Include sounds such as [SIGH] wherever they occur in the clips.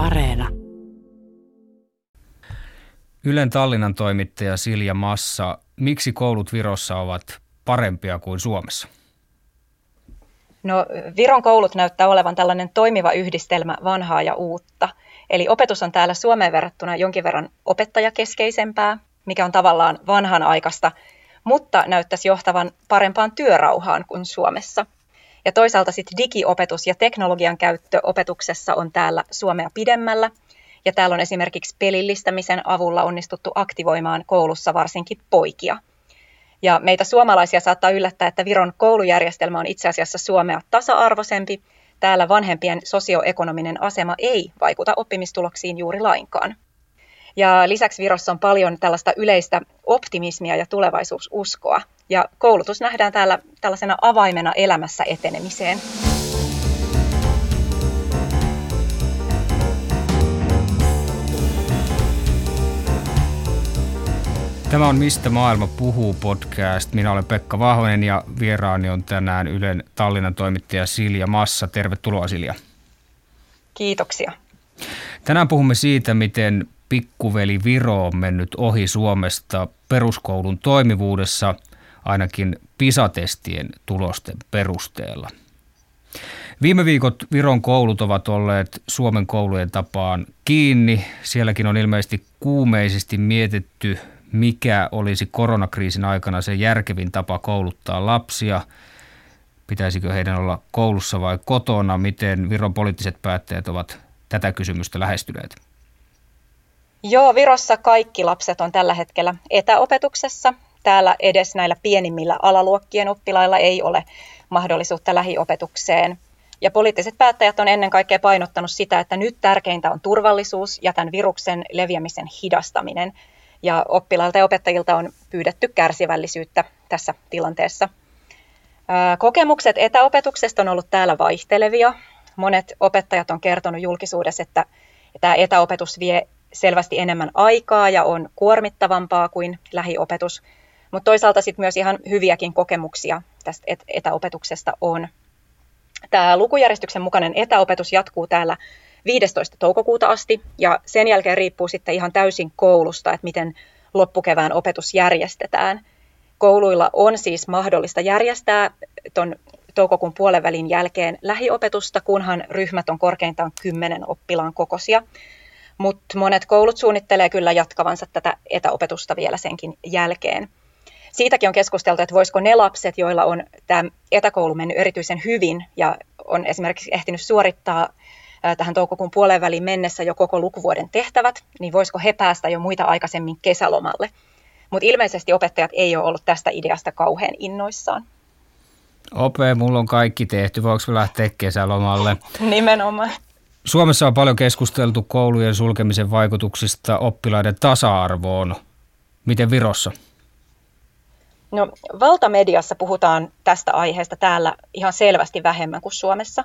Areena. Ylen Tallinnan toimittaja Silja Massa, miksi koulut Virossa ovat parempia kuin Suomessa? No, Viron koulut näyttää olevan tällainen toimiva yhdistelmä vanhaa ja uutta. Eli opetus on täällä Suomeen verrattuna jonkin verran opettajakeskeisempää, mikä on tavallaan vanhanaikaista, mutta näyttäisi johtavan parempaan työrauhaan kuin Suomessa. Ja toisaalta sitten digiopetus ja teknologian käyttö opetuksessa on täällä Suomea pidemmällä. Ja täällä on esimerkiksi pelillistämisen avulla onnistuttu aktivoimaan koulussa varsinkin poikia. Ja meitä suomalaisia saattaa yllättää, että Viron koulujärjestelmä on itse asiassa Suomea tasa-arvoisempi. Täällä vanhempien sosioekonominen asema ei vaikuta oppimistuloksiin juuri lainkaan. Ja lisäksi Virossa on paljon tällaista yleistä optimismia ja tulevaisuususkoa. Ja koulutus nähdään täällä tällaisena avaimena elämässä etenemiseen. Tämä on Mistä maailma puhuu podcast. Minä olen Pekka Vahvonen ja vieraani on tänään Ylen Tallinnan toimittaja Silja Massa. Tervetuloa Silja. Kiitoksia. Tänään puhumme siitä, miten pikkuveli Viro on mennyt ohi Suomesta peruskoulun toimivuudessa ainakin PISA-testien tulosten perusteella. Viime viikot Viron koulut ovat olleet Suomen koulujen tapaan kiinni. Sielläkin on ilmeisesti kuumeisesti mietitty, mikä olisi koronakriisin aikana se järkevin tapa kouluttaa lapsia. Pitäisikö heidän olla koulussa vai kotona? Miten Viron poliittiset päättäjät ovat tätä kysymystä lähestyneet? Joo, Virossa kaikki lapset on tällä hetkellä etäopetuksessa. Täällä edes näillä pienimmillä alaluokkien oppilailla ei ole mahdollisuutta lähiopetukseen. Ja poliittiset päättäjät on ennen kaikkea painottanut sitä, että nyt tärkeintä on turvallisuus ja tämän viruksen leviämisen hidastaminen. Ja oppilailta ja opettajilta on pyydetty kärsivällisyyttä tässä tilanteessa. Kokemukset etäopetuksesta on ollut täällä vaihtelevia. Monet opettajat on kertonut julkisuudessa, että tämä etäopetus vie selvästi enemmän aikaa ja on kuormittavampaa kuin lähiopetus. Mutta toisaalta sitten myös ihan hyviäkin kokemuksia tästä etäopetuksesta on. Tämä lukujärjestyksen mukainen etäopetus jatkuu täällä 15. toukokuuta asti ja sen jälkeen riippuu sitten ihan täysin koulusta, että miten loppukevään opetus järjestetään. Kouluilla on siis mahdollista järjestää tuon toukokuun puolen välin jälkeen lähiopetusta, kunhan ryhmät on korkeintaan 10 oppilaan kokoisia. Mutta monet koulut suunnittelee kyllä jatkavansa tätä etäopetusta vielä senkin jälkeen. Siitäkin on keskusteltu, että voisiko ne lapset, joilla on tämä etäkoulu mennyt erityisen hyvin ja on esimerkiksi ehtinyt suorittaa tähän toukokuun puoleen väliin mennessä jo koko lukuvuoden tehtävät, niin voisiko he päästä jo muita aikaisemmin kesälomalle. Mutta ilmeisesti opettajat ei ole ollut tästä ideasta kauhean innoissaan. Ope, mulla on kaikki tehty, voiko lähteä kesälomalle? Nimenomaan. Suomessa on paljon keskusteltu koulujen sulkemisen vaikutuksista oppilaiden tasa-arvoon. Miten Virossa? No, valtamediassa puhutaan tästä aiheesta täällä ihan selvästi vähemmän kuin Suomessa.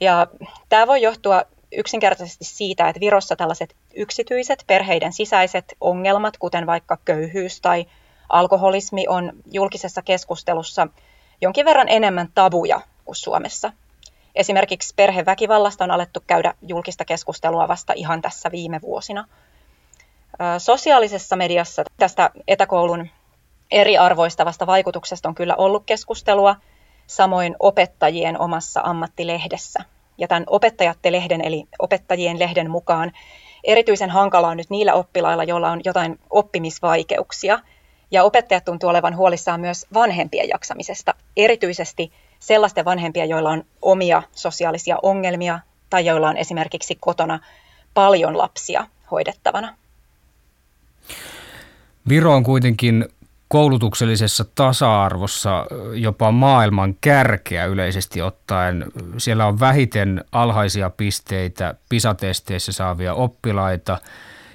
Ja tämä voi johtua yksinkertaisesti siitä, että Virossa tällaiset yksityiset perheiden sisäiset ongelmat, kuten vaikka köyhyys tai alkoholismi, on julkisessa keskustelussa jonkin verran enemmän tabuja kuin Suomessa. Esimerkiksi perheväkivallasta on alettu käydä julkista keskustelua vasta ihan tässä viime vuosina. Sosiaalisessa mediassa tästä etäkoulun eriarvoistavasta vaikutuksesta on kyllä ollut keskustelua, samoin opettajien omassa ammattilehdessä. Ja tämän opettajatte-lehden eli opettajien lehden mukaan erityisen hankalaa on nyt niillä oppilailla, joilla on jotain oppimisvaikeuksia. Ja opettajat tuntuu olevan huolissaan myös vanhempien jaksamisesta, erityisesti sellaisten vanhempia, joilla on omia sosiaalisia ongelmia tai joilla on esimerkiksi kotona paljon lapsia hoidettavana. Viro on kuitenkin koulutuksellisessa tasa-arvossa jopa maailman kärkeä yleisesti ottaen. Siellä on vähiten alhaisia pisteitä PISA-testeissä saavia oppilaita –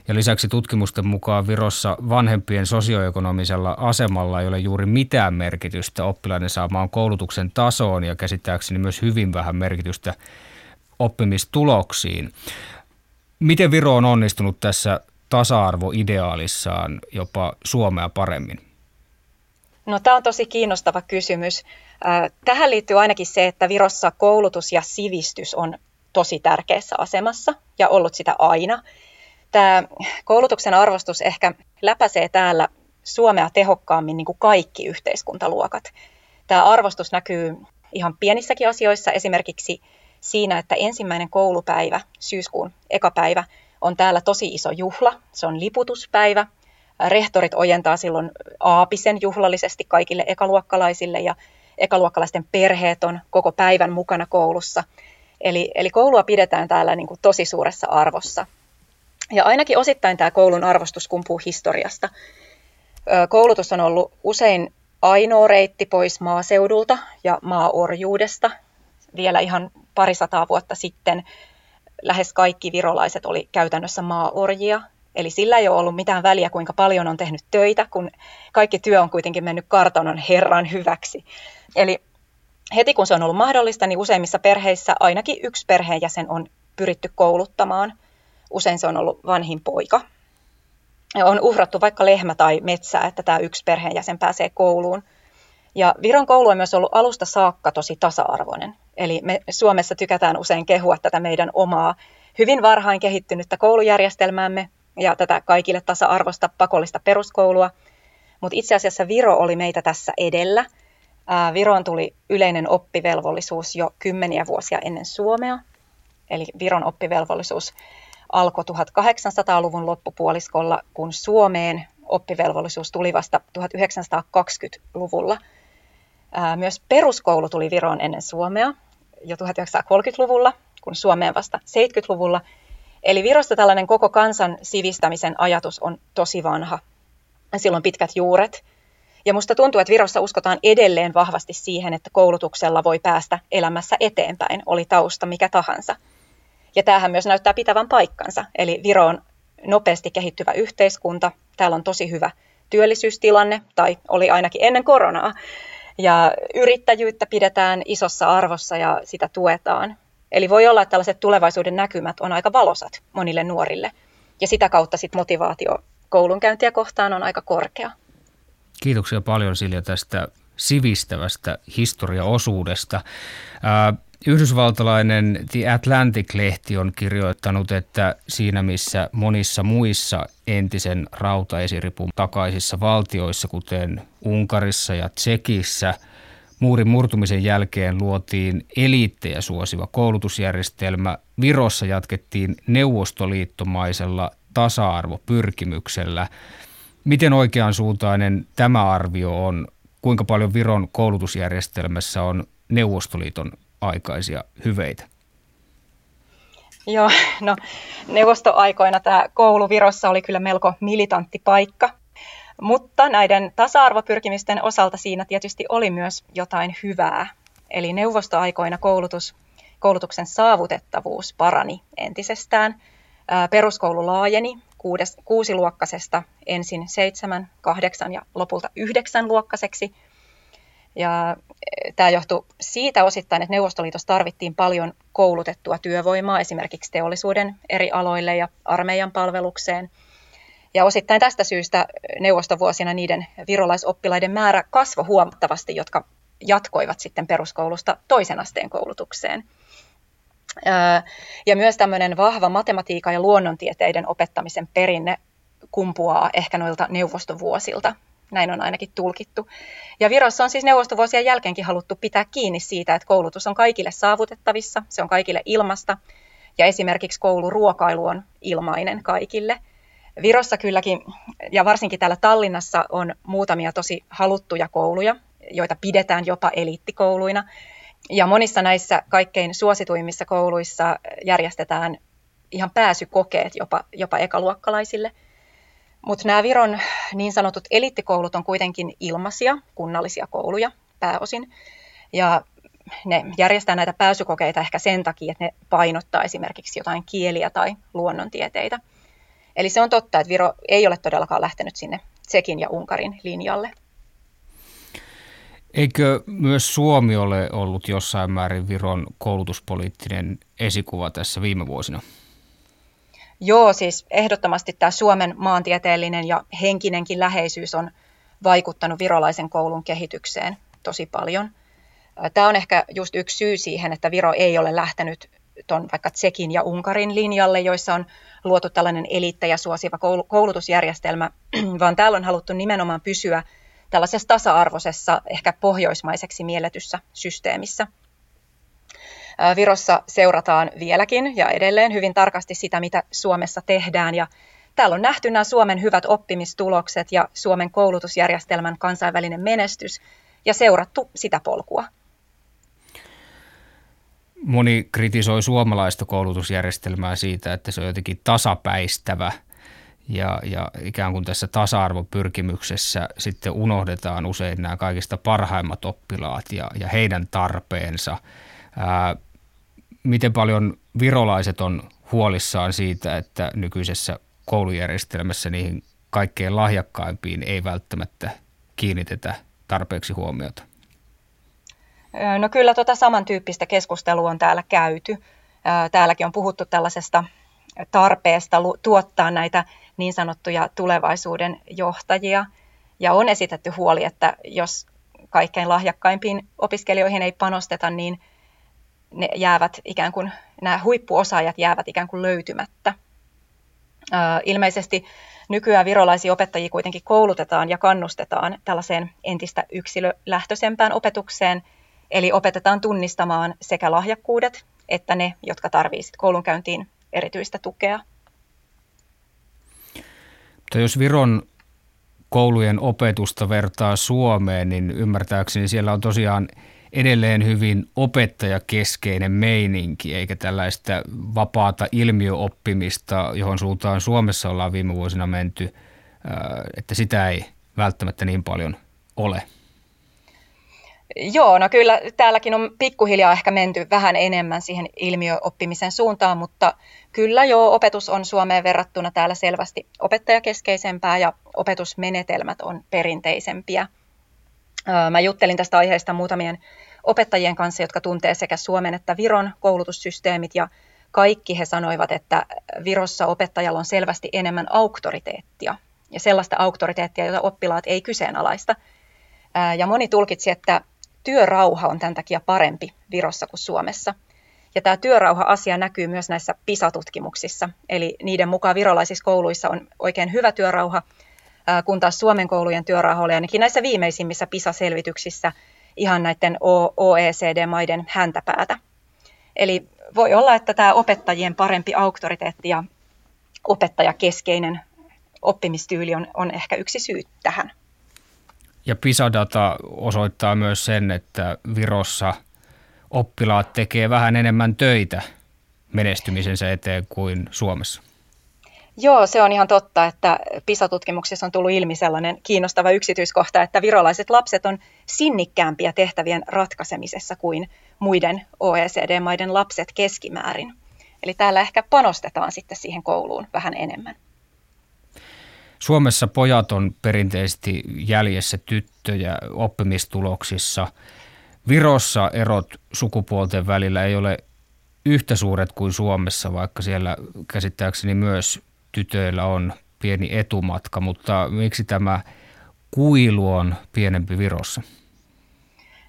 ja lisäksi tutkimusten mukaan Virossa vanhempien sosioekonomisella asemalla ei ole juuri mitään merkitystä oppilaiden saamaan koulutuksen tasoon ja käsittääkseni myös hyvin vähän merkitystä oppimistuloksiin. Miten Viro on onnistunut tässä tasa-arvoideaalissaan jopa Suomea paremmin? No tämä on tosi kiinnostava kysymys. Tähän liittyy ainakin se, että Virossa koulutus ja sivistys on tosi tärkeässä asemassa – ja ollut sitä aina. Tämä koulutuksen arvostus ehkä läpäisee täällä Suomea tehokkaammin niin kuin kaikki yhteiskuntaluokat. Tämä arvostus näkyy ihan pienissäkin asioissa, esimerkiksi siinä, että ensimmäinen koulupäivä, syyskuun ekapäivä, on täällä tosi iso juhla. Se on liputuspäivä. Rehtorit ojentaa silloin aapisen juhlallisesti kaikille ekaluokkalaisille ja ekaluokkalaisten perheet on koko päivän mukana koulussa. Eli, eli koulua pidetään täällä niin kuin tosi suuressa arvossa. Ja ainakin osittain tämä koulun arvostus kumpuu historiasta. Koulutus on ollut usein ainoa reitti pois maaseudulta ja maaorjuudesta. Vielä ihan parisataa vuotta sitten lähes kaikki virolaiset oli käytännössä maaorjia. Eli sillä ei ole ollut mitään väliä, kuinka paljon on tehnyt töitä, kun kaikki työ on kuitenkin mennyt kartanon Herran hyväksi. Eli heti kun se on ollut mahdollista, niin useimmissa perheissä ainakin yksi perheenjäsen on pyritty kouluttamaan. Usein se on ollut vanhin poika. On uhrattu vaikka lehmä tai metsää, että tämä yksi perheenjäsen pääsee kouluun. Ja Viron koulu on myös ollut alusta saakka tosi tasa-arvoinen. Eli me Suomessa tykätään usein kehua tätä meidän omaa hyvin varhain kehittynyttä koulujärjestelmäämme ja tätä kaikille tasa-arvosta pakollista peruskoulua. Mutta itse asiassa Viro oli meitä tässä edellä. Viroon tuli yleinen oppivelvollisuus jo kymmeniä vuosia ennen Suomea. Eli Viron oppivelvollisuus alkoi 1800-luvun loppupuoliskolla, kun Suomeen oppivelvollisuus tuli vasta 1920-luvulla. Myös peruskoulu tuli Viroon ennen Suomea jo 1930-luvulla, kun Suomeen vasta 70-luvulla. Eli Virosta tällainen koko kansan sivistämisen ajatus on tosi vanha. Sillä on pitkät juuret. Ja musta tuntuu, että Virossa uskotaan edelleen vahvasti siihen, että koulutuksella voi päästä elämässä eteenpäin, oli tausta mikä tahansa. Ja tämähän myös näyttää pitävän paikkansa. Eli Viro on nopeasti kehittyvä yhteiskunta. Täällä on tosi hyvä työllisyystilanne, tai oli ainakin ennen koronaa. Ja yrittäjyyttä pidetään isossa arvossa ja sitä tuetaan. Eli voi olla, että tällaiset tulevaisuuden näkymät on aika valosat monille nuorille. Ja sitä kautta sit motivaatio koulunkäyntiä kohtaan on aika korkea. Kiitoksia paljon Silja tästä sivistävästä historiaosuudesta. Yhdysvaltalainen The Atlantic-lehti on kirjoittanut, että siinä missä monissa muissa entisen rautaesiripun takaisissa valtioissa, kuten Unkarissa ja Tsekissä, muurin murtumisen jälkeen luotiin eliittejä suosiva koulutusjärjestelmä. Virossa jatkettiin neuvostoliittomaisella tasa-arvopyrkimyksellä. Miten oikeansuuntainen tämä arvio on? Kuinka paljon Viron koulutusjärjestelmässä on Neuvostoliiton aikaisia hyveitä? Joo, no neuvostoaikoina tämä koulu Virossa oli kyllä melko militantti paikka, mutta näiden tasa-arvopyrkimysten osalta siinä tietysti oli myös jotain hyvää. Eli neuvostoaikoina koulutus, koulutuksen saavutettavuus parani entisestään. Peruskoulu laajeni kuudes, kuusiluokkasesta ensin seitsemän, kahdeksan ja lopulta yhdeksän luokkaseksi – ja eh, tämä johtui siitä osittain, että Neuvostoliitossa tarvittiin paljon koulutettua työvoimaa esimerkiksi teollisuuden eri aloille ja armeijan palvelukseen. Ja osittain tästä syystä neuvostovuosina niiden virolaisoppilaiden määrä kasvoi huomattavasti, jotka jatkoivat sitten peruskoulusta toisen asteen koulutukseen. Ja myös tämmöinen vahva matematiikan ja luonnontieteiden opettamisen perinne kumpuaa ehkä noilta neuvostovuosilta, näin on ainakin tulkittu. Ja Virossa on siis neuvostovuosien jälkeenkin haluttu pitää kiinni siitä, että koulutus on kaikille saavutettavissa, se on kaikille ilmasta ja esimerkiksi kouluruokailu on ilmainen kaikille. Virossa kylläkin, ja varsinkin täällä Tallinnassa on muutamia tosi haluttuja kouluja, joita pidetään jopa eliittikouluina. Ja monissa näissä kaikkein suosituimmissa kouluissa järjestetään ihan pääsykokeet jopa, jopa ekaluokkalaisille – mutta nämä Viron niin sanotut eliittikoulut on kuitenkin ilmaisia, kunnallisia kouluja pääosin. Ja ne järjestää näitä pääsykokeita ehkä sen takia, että ne painottaa esimerkiksi jotain kieliä tai luonnontieteitä. Eli se on totta, että Viro ei ole todellakaan lähtenyt sinne Tsekin ja Unkarin linjalle. Eikö myös Suomi ole ollut jossain määrin Viron koulutuspoliittinen esikuva tässä viime vuosina? Joo, siis ehdottomasti tämä Suomen maantieteellinen ja henkinenkin läheisyys on vaikuttanut virolaisen koulun kehitykseen tosi paljon. Tämä on ehkä just yksi syy siihen, että Viro ei ole lähtenyt tuon vaikka Tsekin ja Unkarin linjalle, joissa on luotu tällainen eliittejä suosiva koulutusjärjestelmä, [CLEARS THROAT] vaan täällä on haluttu nimenomaan pysyä tällaisessa tasa-arvoisessa, ehkä pohjoismaiseksi mielletyssä systeemissä. Virossa seurataan vieläkin ja edelleen hyvin tarkasti sitä, mitä Suomessa tehdään. Ja täällä on nähty nämä Suomen hyvät oppimistulokset ja Suomen koulutusjärjestelmän kansainvälinen menestys ja seurattu sitä polkua. Moni kritisoi suomalaista koulutusjärjestelmää siitä, että se on jotenkin tasapäistävä ja, ja ikään kuin tässä tasa-arvopyrkimyksessä sitten unohdetaan usein nämä kaikista parhaimmat oppilaat ja, ja heidän tarpeensa. Ää, miten paljon virolaiset on huolissaan siitä, että nykyisessä koulujärjestelmässä niihin kaikkein lahjakkaimpiin ei välttämättä kiinnitetä tarpeeksi huomiota? No kyllä tuota samantyyppistä keskustelua on täällä käyty. Täälläkin on puhuttu tällaisesta tarpeesta tuottaa näitä niin sanottuja tulevaisuuden johtajia. Ja on esitetty huoli, että jos kaikkein lahjakkaimpiin opiskelijoihin ei panosteta, niin ne jäävät ikään kuin, nämä huippuosaajat jäävät ikään kuin löytymättä. Ilmeisesti nykyään virolaisia opettajia kuitenkin koulutetaan ja kannustetaan tällaiseen entistä yksilölähtöisempään opetukseen, eli opetetaan tunnistamaan sekä lahjakkuudet että ne, jotka tarvitsevat koulunkäyntiin erityistä tukea. Mutta jos Viron koulujen opetusta vertaa Suomeen, niin ymmärtääkseni siellä on tosiaan edelleen hyvin opettajakeskeinen meininki, eikä tällaista vapaata ilmiöoppimista, johon suuntaan Suomessa ollaan viime vuosina menty, että sitä ei välttämättä niin paljon ole. Joo, no kyllä täälläkin on pikkuhiljaa ehkä menty vähän enemmän siihen ilmiöoppimisen suuntaan, mutta kyllä joo, opetus on Suomeen verrattuna täällä selvästi opettajakeskeisempää ja opetusmenetelmät on perinteisempiä. Mä juttelin tästä aiheesta muutamien opettajien kanssa, jotka tuntee sekä Suomen että Viron koulutussysteemit ja kaikki he sanoivat, että Virossa opettajalla on selvästi enemmän auktoriteettia ja sellaista auktoriteettia, jota oppilaat ei kyseenalaista. Ja moni tulkitsi, että työrauha on tämän takia parempi Virossa kuin Suomessa. Ja tämä työrauha-asia näkyy myös näissä PISA-tutkimuksissa. Eli niiden mukaan virolaisissa kouluissa on oikein hyvä työrauha, kun taas Suomen koulujen työrauha oli ainakin näissä viimeisimmissä PISA-selvityksissä ihan näiden OECD-maiden häntäpäätä. Eli voi olla, että tämä opettajien parempi auktoriteetti ja opettajakeskeinen oppimistyyli on, on ehkä yksi syy tähän. Ja PISA-data osoittaa myös sen, että Virossa oppilaat tekee vähän enemmän töitä menestymisensä eteen kuin Suomessa. Joo, se on ihan totta, että PISA-tutkimuksissa on tullut ilmi sellainen kiinnostava yksityiskohta, että virolaiset lapset on sinnikkäämpiä tehtävien ratkaisemisessa kuin muiden OECD-maiden lapset keskimäärin. Eli täällä ehkä panostetaan sitten siihen kouluun vähän enemmän. Suomessa pojat on perinteisesti jäljessä tyttöjä oppimistuloksissa. Virossa erot sukupuolten välillä ei ole yhtä suuret kuin Suomessa, vaikka siellä käsittääkseni myös tytöillä on pieni etumatka, mutta miksi tämä kuilu on pienempi Virossa?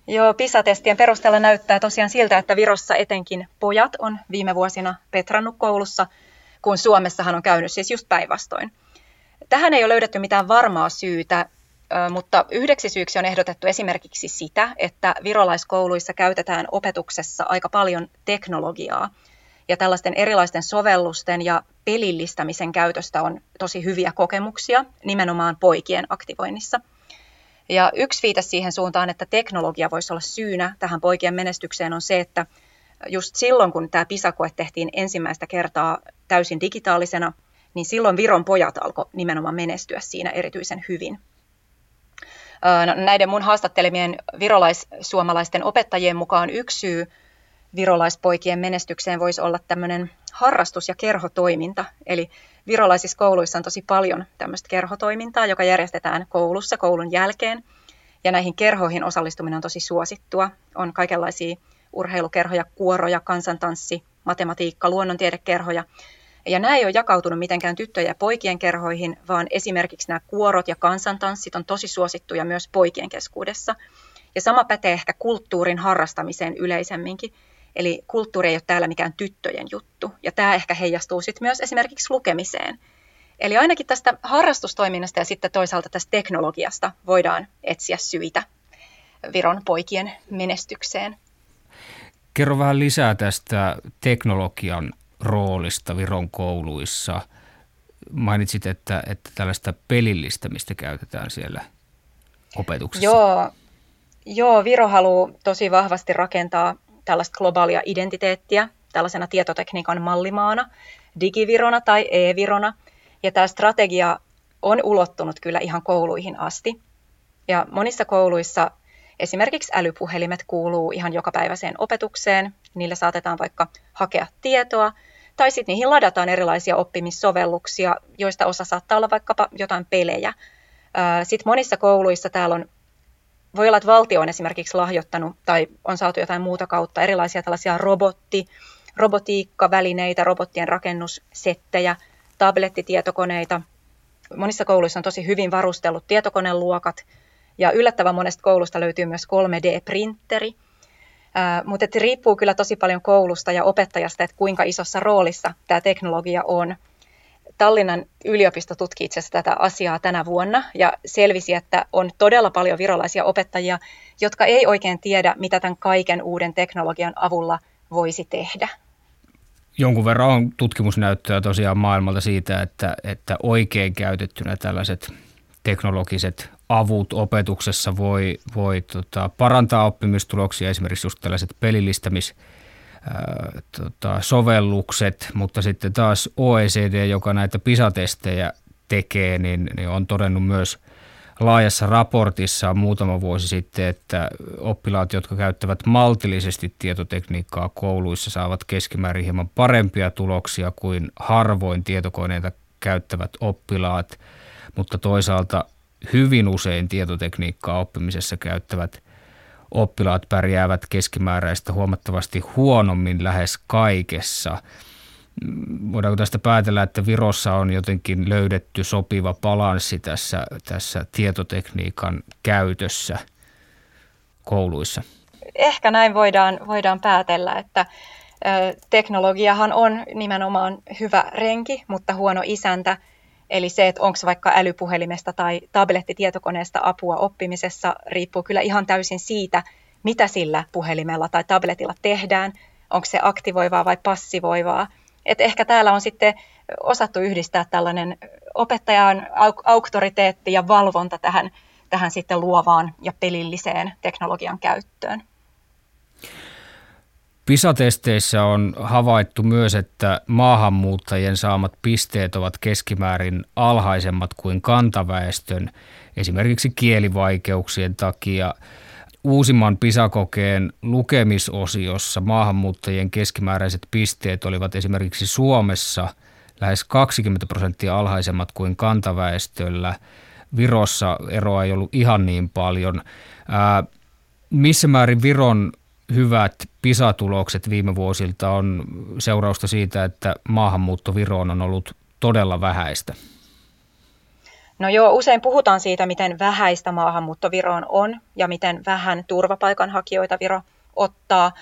Joo, PISA-testien perusteella näyttää tosiaan siltä, että Virossa etenkin pojat on viime vuosina petrannut koulussa, kun Suomessahan on käynyt siis just päinvastoin. Tähän ei ole löydetty mitään varmaa syytä, mutta yhdeksi syyksi on ehdotettu esimerkiksi sitä, että virolaiskouluissa käytetään opetuksessa aika paljon teknologiaa. Ja tällaisten erilaisten sovellusten ja pelillistämisen käytöstä on tosi hyviä kokemuksia nimenomaan poikien aktivoinnissa. Ja yksi viite siihen suuntaan, että teknologia voisi olla syynä tähän poikien menestykseen on se, että just silloin kun tämä PISA-koe tehtiin ensimmäistä kertaa täysin digitaalisena, niin silloin Viron pojat alkoi nimenomaan menestyä siinä erityisen hyvin. No, näiden mun haastattelemien virolais-suomalaisten opettajien mukaan yksi syy virolaispoikien menestykseen voisi olla tämmöinen harrastus- ja kerhotoiminta. Eli virolaisissa kouluissa on tosi paljon tämmöistä kerhotoimintaa, joka järjestetään koulussa koulun jälkeen. Ja näihin kerhoihin osallistuminen on tosi suosittua. On kaikenlaisia urheilukerhoja, kuoroja, kansantanssi, matematiikka, luonnontiedekerhoja. Ja nämä ei ole jakautunut mitenkään tyttöjen ja poikien kerhoihin, vaan esimerkiksi nämä kuorot ja kansantanssit on tosi suosittuja myös poikien keskuudessa. Ja sama pätee ehkä kulttuurin harrastamiseen yleisemminkin. Eli kulttuuri ei ole täällä mikään tyttöjen juttu. Ja tämä ehkä heijastuu sitten myös esimerkiksi lukemiseen. Eli ainakin tästä harrastustoiminnasta ja sitten toisaalta tästä teknologiasta voidaan etsiä syitä Viron poikien menestykseen. Kerro vähän lisää tästä teknologian roolista Viron kouluissa. Mainitsit, että, että tällaista pelillistämistä käytetään siellä opetuksessa. Joo, joo, Viro haluaa tosi vahvasti rakentaa tällaista globaalia identiteettiä tällaisena tietotekniikan mallimaana, digivirona tai e-virona. Ja tämä strategia on ulottunut kyllä ihan kouluihin asti. Ja monissa kouluissa esimerkiksi älypuhelimet kuuluu ihan jokapäiväiseen opetukseen. Niillä saatetaan vaikka hakea tietoa, tai sitten niihin ladataan erilaisia oppimissovelluksia, joista osa saattaa olla vaikkapa jotain pelejä. Sitten monissa kouluissa täällä on voi olla, että valtio on esimerkiksi lahjoittanut tai on saatu jotain muuta kautta erilaisia tällaisia robotti, robotiikkavälineitä, robottien rakennussettejä, tablettitietokoneita. Monissa kouluissa on tosi hyvin varustellut tietokoneluokat ja yllättävän monesta koulusta löytyy myös 3D-printeri. mutta riippuu kyllä tosi paljon koulusta ja opettajasta, että kuinka isossa roolissa tämä teknologia on – Tallinnan yliopisto tutki itse asiassa tätä asiaa tänä vuonna ja selvisi, että on todella paljon virolaisia opettajia, jotka ei oikein tiedä, mitä tämän kaiken uuden teknologian avulla voisi tehdä. Jonkun verran on tutkimusnäyttöä tosiaan maailmalta siitä, että, että oikein käytettynä tällaiset teknologiset avut opetuksessa voi, voi tota, parantaa oppimistuloksia, esimerkiksi just tällaiset pelillistämis- tota, sovellukset, mutta sitten taas OECD, joka näitä PISA-testejä tekee, niin, niin on todennut myös laajassa raportissa muutama vuosi sitten, että oppilaat, jotka käyttävät maltillisesti tietotekniikkaa kouluissa, saavat keskimäärin hieman parempia tuloksia kuin harvoin tietokoneita käyttävät oppilaat, mutta toisaalta hyvin usein tietotekniikkaa oppimisessa käyttävät oppilaat pärjäävät keskimääräistä huomattavasti huonommin lähes kaikessa. Voidaanko tästä päätellä, että Virossa on jotenkin löydetty sopiva balanssi tässä, tässä tietotekniikan käytössä kouluissa? Ehkä näin voidaan, voidaan päätellä, että teknologiahan on nimenomaan hyvä renki, mutta huono isäntä – Eli se, että onko vaikka älypuhelimesta tai tablettitietokoneesta apua oppimisessa, riippuu kyllä ihan täysin siitä, mitä sillä puhelimella tai tabletilla tehdään. Onko se aktivoivaa vai passivoivaa. Et ehkä täällä on sitten osattu yhdistää tällainen opettajan auktoriteetti ja valvonta tähän, tähän sitten luovaan ja pelilliseen teknologian käyttöön. PISA-testeissä on havaittu myös, että maahanmuuttajien saamat pisteet ovat keskimäärin alhaisemmat kuin kantaväestön, esimerkiksi kielivaikeuksien takia. Uusimman PISA-kokeen lukemisosiossa maahanmuuttajien keskimääräiset pisteet olivat esimerkiksi Suomessa lähes 20 prosenttia alhaisemmat kuin kantaväestöllä. Virossa eroa ei ollut ihan niin paljon. Ää, missä määrin Viron hyvät PISA-tulokset viime vuosilta on seurausta siitä, että maahanmuutto Viroon on ollut todella vähäistä? No joo, usein puhutaan siitä, miten vähäistä maahanmuutto Viroon on ja miten vähän turvapaikanhakijoita Viro ottaa.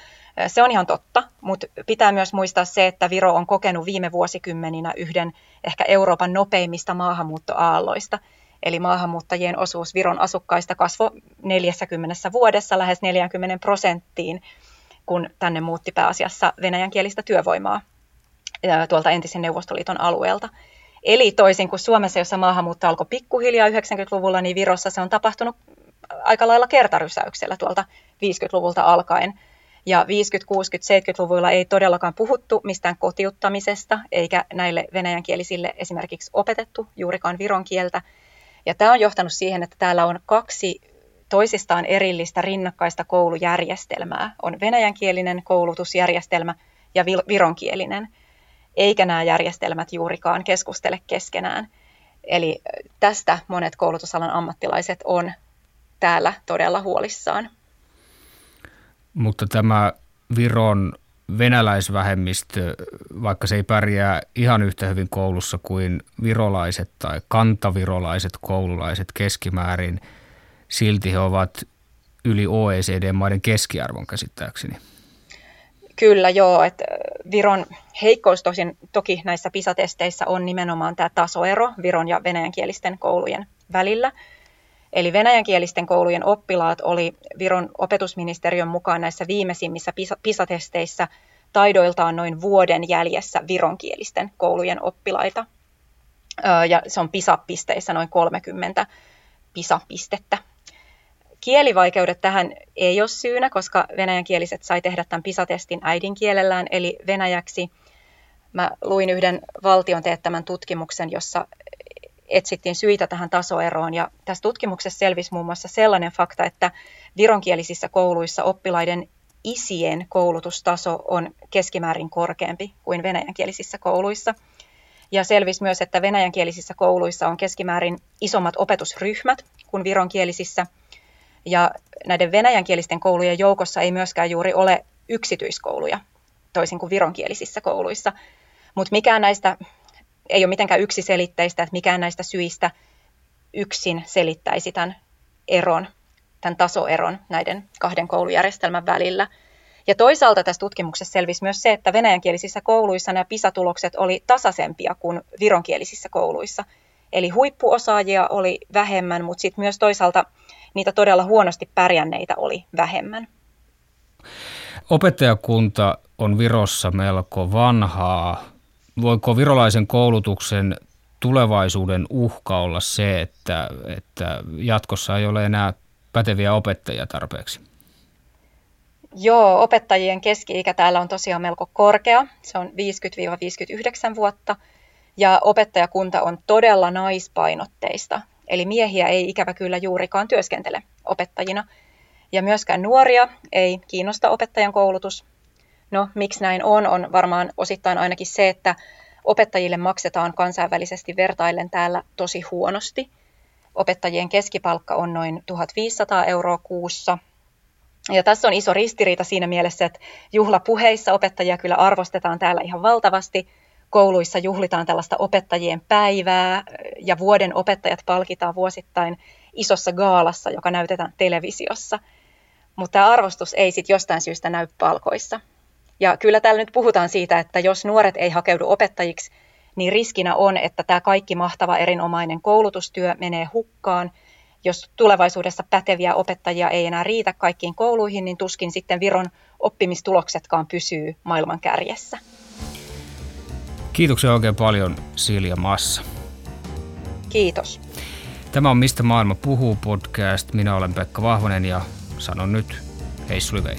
Se on ihan totta, mutta pitää myös muistaa se, että Viro on kokenut viime vuosikymmeninä yhden ehkä Euroopan nopeimmista maahanmuuttoaalloista – Eli maahanmuuttajien osuus Viron asukkaista kasvoi 40 vuodessa lähes 40 prosenttiin, kun tänne muutti pääasiassa venäjänkielistä työvoimaa tuolta entisen Neuvostoliiton alueelta. Eli toisin kuin Suomessa, jossa maahanmuutto alkoi pikkuhiljaa 90-luvulla, niin Virossa se on tapahtunut aika lailla kertarysäyksellä tuolta 50-luvulta alkaen. Ja 50-, 60-, 70-luvuilla ei todellakaan puhuttu mistään kotiuttamisesta, eikä näille venäjänkielisille esimerkiksi opetettu juurikaan viron kieltä. Ja tämä on johtanut siihen, että täällä on kaksi toisistaan erillistä rinnakkaista koulujärjestelmää. On venäjänkielinen koulutusjärjestelmä ja vironkielinen, eikä nämä järjestelmät juurikaan keskustele keskenään. Eli tästä monet koulutusalan ammattilaiset on täällä todella huolissaan. Mutta tämä Viron venäläisvähemmistö, vaikka se ei pärjää ihan yhtä hyvin koulussa kuin virolaiset tai kantavirolaiset koululaiset keskimäärin, silti he ovat yli OECD-maiden keskiarvon käsittääkseni. Kyllä joo, että Viron heikkous tosin toki näissä PISA-testeissä on nimenomaan tämä tasoero Viron ja venäjänkielisten koulujen välillä. Eli venäjänkielisten koulujen oppilaat oli Viron opetusministeriön mukaan näissä viimeisimmissä PISA-testeissä taidoiltaan noin vuoden jäljessä vironkielisten koulujen oppilaita. Ja se on PISA-pisteissä noin 30 PISA-pistettä. Kielivaikeudet tähän ei ole syynä, koska venäjänkieliset sai tehdä tämän PISA-testin äidinkielellään, eli venäjäksi. Mä luin yhden valtion teettämän tutkimuksen, jossa etsittiin syitä tähän tasoeroon. Ja tässä tutkimuksessa selvisi muun muassa sellainen fakta, että vironkielisissä kouluissa oppilaiden isien koulutustaso on keskimäärin korkeampi kuin venäjänkielisissä kouluissa. Ja selvisi myös, että venäjänkielisissä kouluissa on keskimäärin isommat opetusryhmät kuin vironkielisissä. Ja näiden venäjänkielisten koulujen joukossa ei myöskään juuri ole yksityiskouluja, toisin kuin vironkielisissä kouluissa. Mutta mikään näistä ei ole mitenkään yksiselitteistä, että mikään näistä syistä yksin selittäisi tämän eron, tämän tasoeron näiden kahden koulujärjestelmän välillä. Ja toisaalta tässä tutkimuksessa selvisi myös se, että venäjänkielisissä kouluissa nämä PISA-tulokset oli tasaisempia kuin vironkielisissä kouluissa. Eli huippuosaajia oli vähemmän, mutta sitten myös toisaalta niitä todella huonosti pärjänneitä oli vähemmän. Opettajakunta on Virossa melko vanhaa voiko virolaisen koulutuksen tulevaisuuden uhka olla se, että, että jatkossa ei ole enää päteviä opettajia tarpeeksi? Joo, opettajien keski-ikä täällä on tosiaan melko korkea. Se on 50-59 vuotta. Ja opettajakunta on todella naispainotteista. Eli miehiä ei ikävä kyllä juurikaan työskentele opettajina. Ja myöskään nuoria ei kiinnosta opettajan koulutus. No, miksi näin on, on varmaan osittain ainakin se, että opettajille maksetaan kansainvälisesti vertaillen täällä tosi huonosti. Opettajien keskipalkka on noin 1500 euroa kuussa. Ja tässä on iso ristiriita siinä mielessä, että juhlapuheissa opettajia kyllä arvostetaan täällä ihan valtavasti. Kouluissa juhlitaan tällaista opettajien päivää ja vuoden opettajat palkitaan vuosittain isossa gaalassa, joka näytetään televisiossa. Mutta tämä arvostus ei sitten jostain syystä näy palkoissa. Ja kyllä täällä nyt puhutaan siitä, että jos nuoret ei hakeudu opettajiksi, niin riskinä on, että tämä kaikki mahtava erinomainen koulutustyö menee hukkaan. Jos tulevaisuudessa päteviä opettajia ei enää riitä kaikkiin kouluihin, niin tuskin sitten Viron oppimistuloksetkaan pysyy maailman kärjessä. Kiitoksia oikein paljon Silja Massa. Kiitos. Tämä on Mistä maailma puhuu podcast. Minä olen Pekka Vahvonen ja sanon nyt hei Sulivei.